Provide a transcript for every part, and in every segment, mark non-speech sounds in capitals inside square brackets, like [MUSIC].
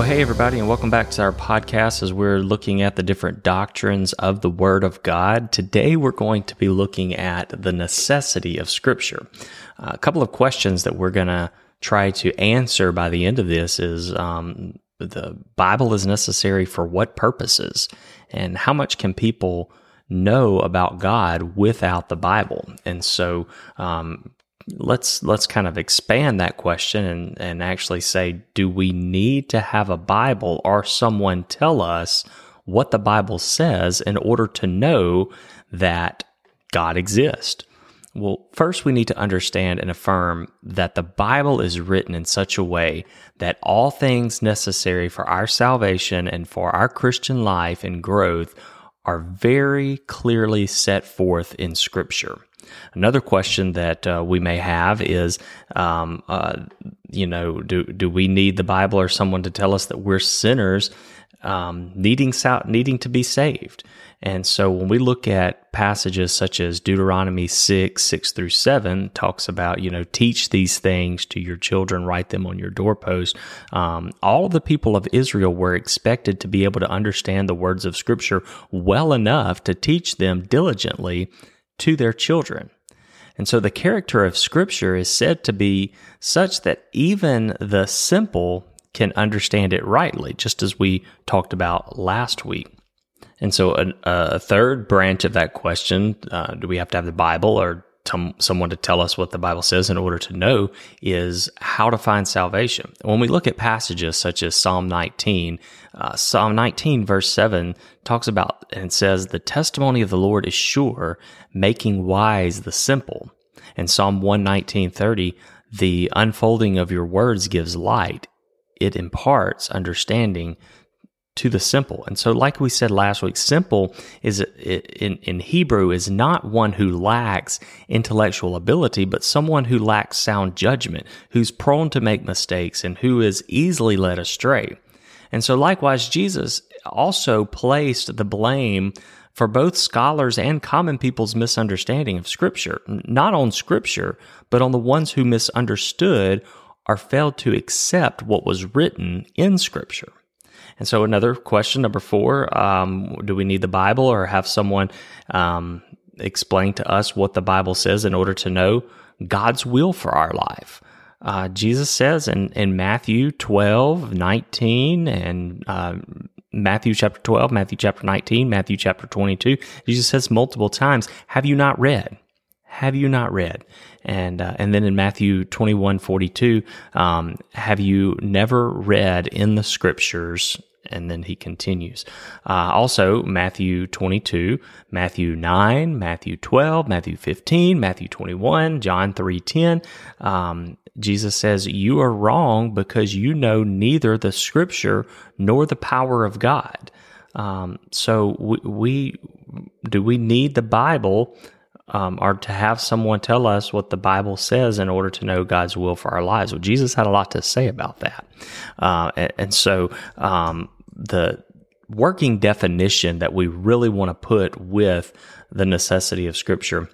Well, hey, everybody, and welcome back to our podcast as we're looking at the different doctrines of the Word of God. Today, we're going to be looking at the necessity of Scripture. Uh, a couple of questions that we're going to try to answer by the end of this is um, the Bible is necessary for what purposes? And how much can people know about God without the Bible? And so, um, let's let's kind of expand that question and, and actually say, do we need to have a Bible or someone tell us what the Bible says in order to know that God exists? Well, first we need to understand and affirm that the Bible is written in such a way that all things necessary for our salvation and for our Christian life and growth are very clearly set forth in Scripture. Another question that uh, we may have is, um, uh, you know, do do we need the Bible or someone to tell us that we're sinners, um, needing needing to be saved? And so when we look at passages such as Deuteronomy 6, 6 through 7, talks about, you know, teach these things to your children, write them on your doorpost. Um, all the people of Israel were expected to be able to understand the words of Scripture well enough to teach them diligently to their children. And so the character of Scripture is said to be such that even the simple can understand it rightly, just as we talked about last week. And so a, a third branch of that question uh, do we have to have the Bible or someone to tell us what the Bible says in order to know is how to find salvation. When we look at passages such as Psalm 19, uh, Psalm 19, verse 7, talks about and says, The testimony of the Lord is sure, making wise the simple. And Psalm 119, 30, the unfolding of your words gives light. It imparts understanding to the simple. And so, like we said last week, simple is in, in Hebrew is not one who lacks intellectual ability, but someone who lacks sound judgment, who's prone to make mistakes and who is easily led astray. And so, likewise, Jesus also placed the blame for both scholars and common people's misunderstanding of Scripture, not on Scripture, but on the ones who misunderstood or failed to accept what was written in Scripture. And so, another question, number four um, do we need the Bible or have someone um, explain to us what the Bible says in order to know God's will for our life? Uh, Jesus says in, in Matthew 12, 19, and uh, Matthew chapter 12, Matthew chapter 19, Matthew chapter 22, Jesus says multiple times, Have you not read? Have you not read? And uh, and then in Matthew 21, 42, um, have you never read in the scriptures and then he continues. Uh, also, Matthew 22, Matthew 9, Matthew 12, Matthew 15, Matthew 21, John 3.10. Um, Jesus says, You are wrong because you know neither the scripture nor the power of God. Um, so we, we, do we need the Bible um, or to have someone tell us what the Bible says in order to know God's will for our lives. Well, Jesus had a lot to say about that. Uh, and, and, so um, the working definition that we really want to put with the necessity of Scripture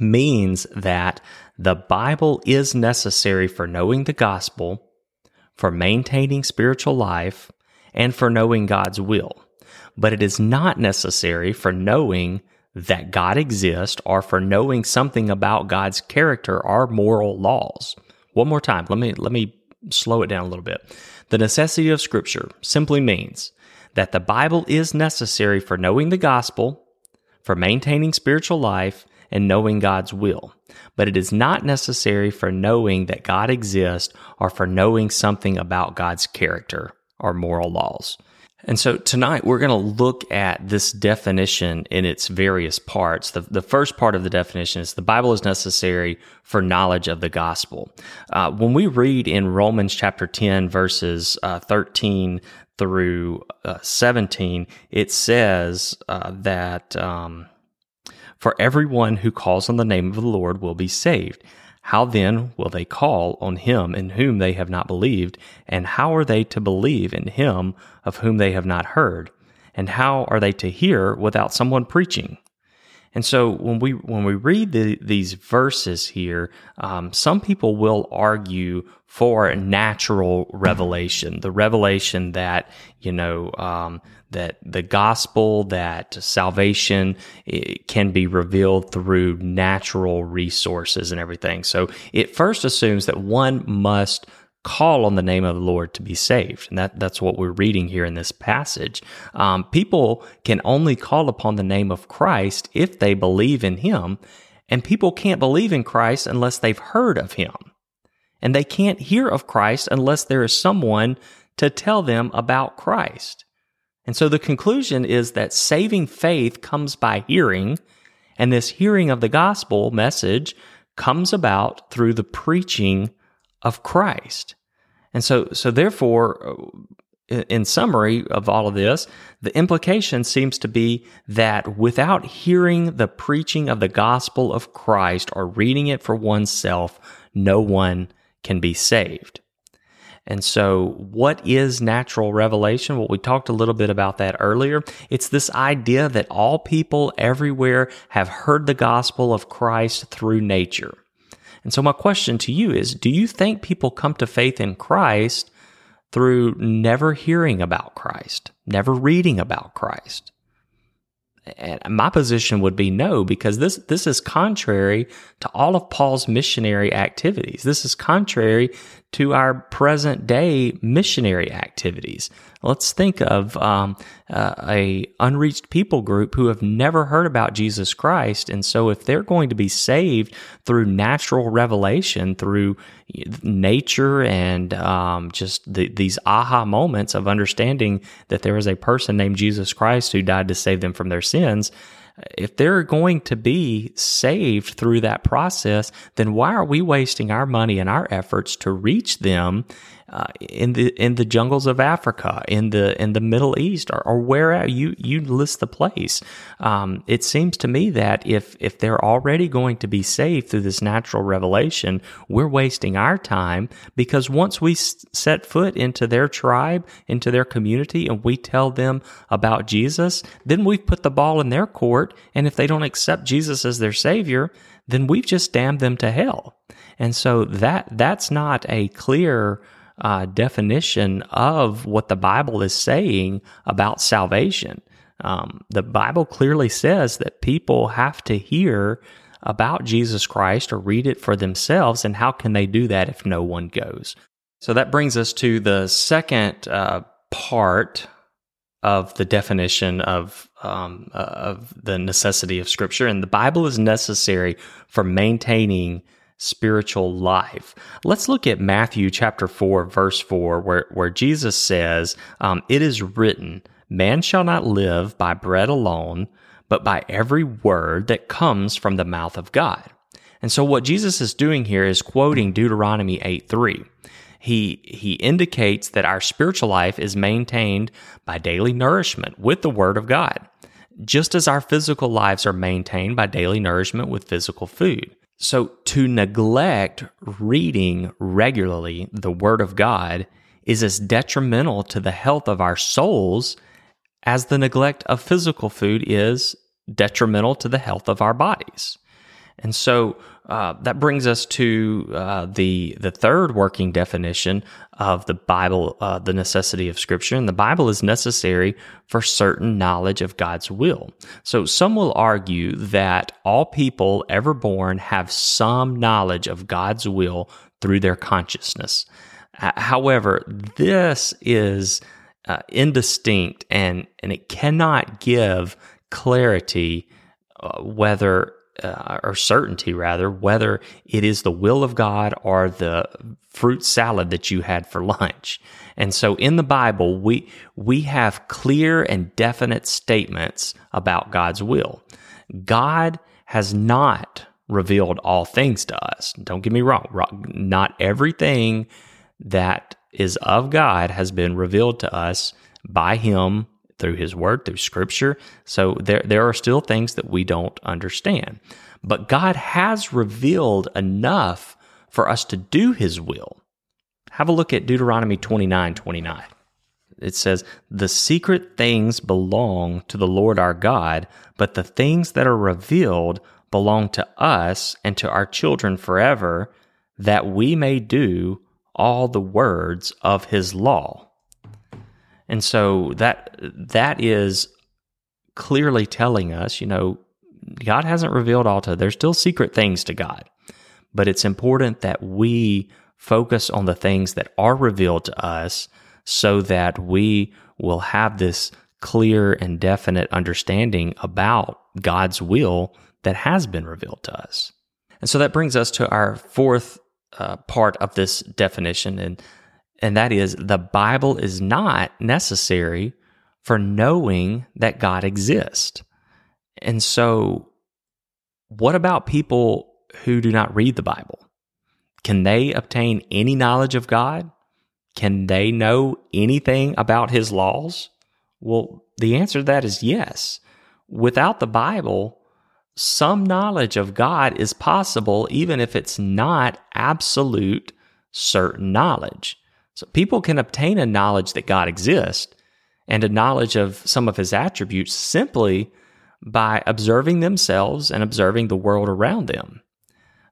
means that the Bible is necessary for knowing the gospel, for maintaining spiritual life, and for knowing God's will. But it is not necessary for knowing that God exists or for knowing something about God's character or moral laws. One more time, let me let me slow it down a little bit. The necessity of scripture simply means that the Bible is necessary for knowing the gospel, for maintaining spiritual life, and knowing God's will. But it is not necessary for knowing that God exists or for knowing something about God's character or moral laws. And so tonight we're going to look at this definition in its various parts. The, the first part of the definition is the Bible is necessary for knowledge of the gospel. Uh, when we read in Romans chapter 10, verses uh, 13 through uh, 17, it says uh, that um, for everyone who calls on the name of the Lord will be saved. How then will they call on him in whom they have not believed? And how are they to believe in him of whom they have not heard? And how are they to hear without someone preaching? And so when we when we read the, these verses here, um, some people will argue for natural revelation, the revelation that you know um, that the gospel, that salvation can be revealed through natural resources and everything. So it first assumes that one must call on the name of the Lord to be saved. And that, that's what we're reading here in this passage. Um, people can only call upon the name of Christ if they believe in him. And people can't believe in Christ unless they've heard of him. And they can't hear of Christ unless there is someone to tell them about Christ. And so the conclusion is that saving faith comes by hearing, and this hearing of the gospel message comes about through the preaching of Christ. And so, so therefore, uh, in summary of all of this, the implication seems to be that without hearing the preaching of the gospel of Christ or reading it for oneself, no one can be saved. And so, what is natural revelation? Well, we talked a little bit about that earlier. It's this idea that all people everywhere have heard the gospel of Christ through nature. And so, my question to you is Do you think people come to faith in Christ through never hearing about Christ, never reading about Christ? And my position would be no, because this, this is contrary to all of Paul's missionary activities. This is contrary to our present day missionary activities. Let's think of um, uh, a unreached people group who have never heard about Jesus Christ, and so if they're going to be saved through natural revelation, through nature, and um, just the, these aha moments of understanding that there is a person named Jesus Christ who died to save them from their sins if they're going to be saved through that process, then why are we wasting our money and our efforts to reach them uh, in the in the jungles of Africa, in the in the Middle East, or, or where you you list the place. Um, it seems to me that if if they're already going to be saved through this natural revelation, we're wasting our time because once we s- set foot into their tribe, into their community, and we tell them about Jesus, then we've put the ball in their court. And if they don't accept Jesus as their Savior, then we've just damned them to hell. And so that that's not a clear uh, definition of what the Bible is saying about salvation. Um, the Bible clearly says that people have to hear about Jesus Christ or read it for themselves. And how can they do that if no one goes? So that brings us to the second uh, part of the definition of um, uh, of the necessity of Scripture, and the Bible is necessary for maintaining spiritual life. Let's look at Matthew chapter 4, verse 4, where, where Jesus says, um, It is written, Man shall not live by bread alone, but by every word that comes from the mouth of God. And so what Jesus is doing here is quoting Deuteronomy 8 3. He, he indicates that our spiritual life is maintained by daily nourishment with the Word of God, just as our physical lives are maintained by daily nourishment with physical food. So to neglect reading regularly the Word of God is as detrimental to the health of our souls as the neglect of physical food is detrimental to the health of our bodies. And so uh, that brings us to uh, the the third working definition of the Bible, uh, the necessity of Scripture. And the Bible is necessary for certain knowledge of God's will. So some will argue that all people ever born have some knowledge of God's will through their consciousness. however, this is uh, indistinct and and it cannot give clarity uh, whether uh, or certainty rather, whether it is the will of God or the fruit salad that you had for [LAUGHS] lunch. And so in the Bible, we, we have clear and definite statements about God's will. God has not revealed all things to us. Don't get me wrong. Not everything that is of God has been revealed to us by Him through his word, through scripture. So there, there are still things that we don't understand. But God has revealed enough for us to do his will. Have a look at Deuteronomy 29 29. it says, The secret things belong to the Lord our God, but the things that are revealed belong to us and to our children forever, that we may do all the words of his law. And so that that is clearly telling us, you know, God hasn't revealed all to there's still secret things to God. But it's important that we focus on the things that are revealed to us so that we will have this clear and definite understanding about God's will that has been revealed to us. And so that brings us to our fourth uh, part of this definition, and and that is the Bible is not necessary for knowing that God exists. And so, what about people who do not read the Bible? Can they obtain any knowledge of God? Can they know anything about his laws? Well, the answer to that is yes. Without the Bible, some knowledge of God is possible, even if it's not absolute certain knowledge. So people can obtain a knowledge that God exists and a knowledge of some of his attributes simply by observing themselves and observing the world around them.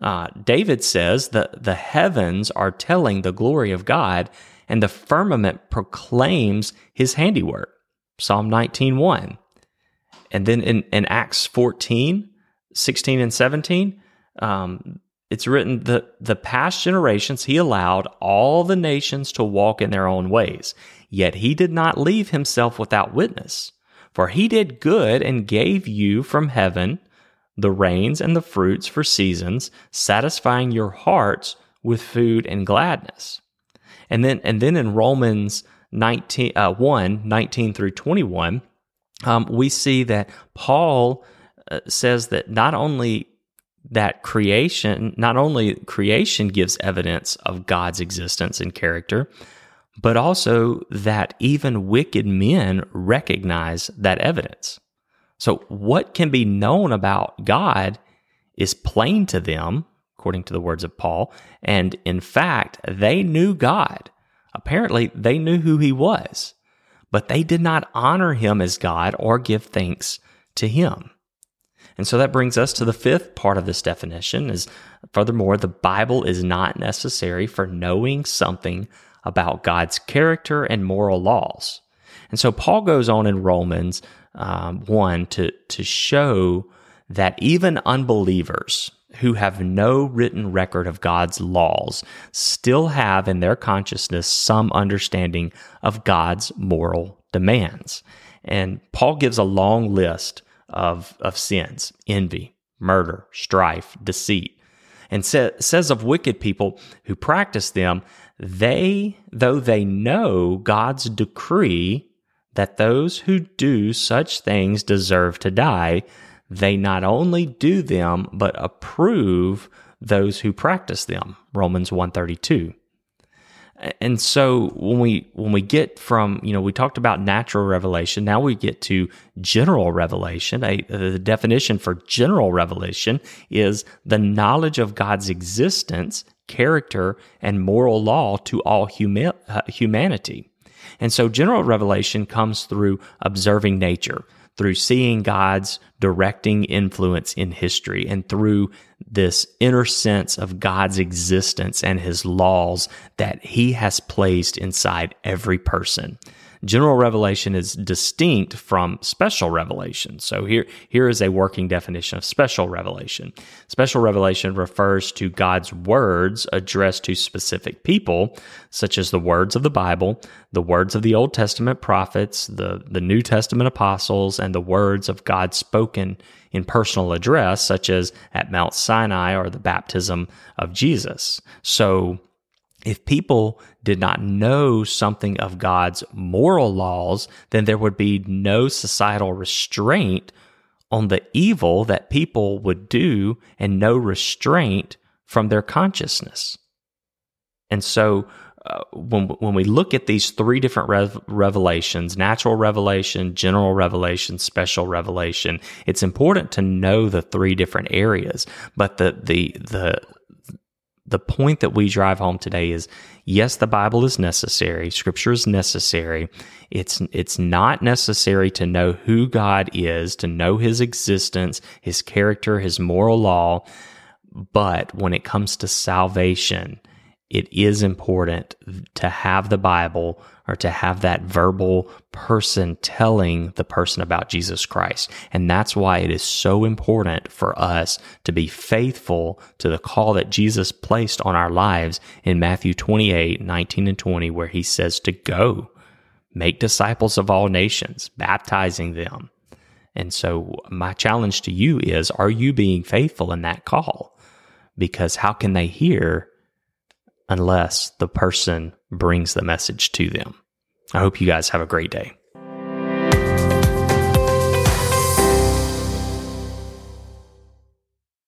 Uh, David says that the heavens are telling the glory of God, and the firmament proclaims his handiwork. Psalm 19.1. And then in, in Acts 14, 16 and 17, um, it's written that the past generations he allowed all the nations to walk in their own ways, yet he did not leave himself without witness. For he did good and gave you from heaven the rains and the fruits for seasons, satisfying your hearts with food and gladness. And then, and then in Romans 19, uh, 1, 19 through 21, um, we see that Paul uh, says that not only that creation, not only creation gives evidence of God's existence and character, but also that even wicked men recognize that evidence. So, what can be known about God is plain to them, according to the words of Paul. And in fact, they knew God. Apparently, they knew who he was, but they did not honor him as God or give thanks to him. And so that brings us to the fifth part of this definition is furthermore, the Bible is not necessary for knowing something about God's character and moral laws. And so Paul goes on in Romans um, 1 to, to show that even unbelievers who have no written record of God's laws still have in their consciousness some understanding of God's moral demands. And Paul gives a long list of, of sins envy, murder, strife, deceit, and sa- says of wicked people who practice them, they, though they know God's decree that those who do such things deserve to die, they not only do them but approve those who practice them. Romans 132. And so when we when we get from you know we talked about natural revelation now we get to general revelation. A, the definition for general revelation is the knowledge of God's existence character and moral law to all huma- uh, humanity. And so general revelation comes through observing nature, through seeing God's directing influence in history, and through this inner sense of God's existence and his laws that he has placed inside every person. General revelation is distinct from special revelation. So here, here is a working definition of special revelation. Special revelation refers to God's words addressed to specific people, such as the words of the Bible, the words of the Old Testament prophets, the, the New Testament apostles, and the words of God spoken in personal address, such as at Mount Sinai or the baptism of Jesus. So if people did not know something of God's moral laws, then there would be no societal restraint on the evil that people would do and no restraint from their consciousness. And so uh, when, when we look at these three different rev- revelations natural revelation, general revelation, special revelation it's important to know the three different areas. But the, the, the, the point that we drive home today is yes, the Bible is necessary. Scripture is necessary. It's, it's not necessary to know who God is, to know his existence, his character, his moral law. But when it comes to salvation, it is important to have the Bible or to have that verbal person telling the person about Jesus Christ. And that's why it is so important for us to be faithful to the call that Jesus placed on our lives in Matthew 28 19 and 20, where he says to go, make disciples of all nations, baptizing them. And so, my challenge to you is are you being faithful in that call? Because how can they hear unless the person brings the message to them. I hope you guys have a great day.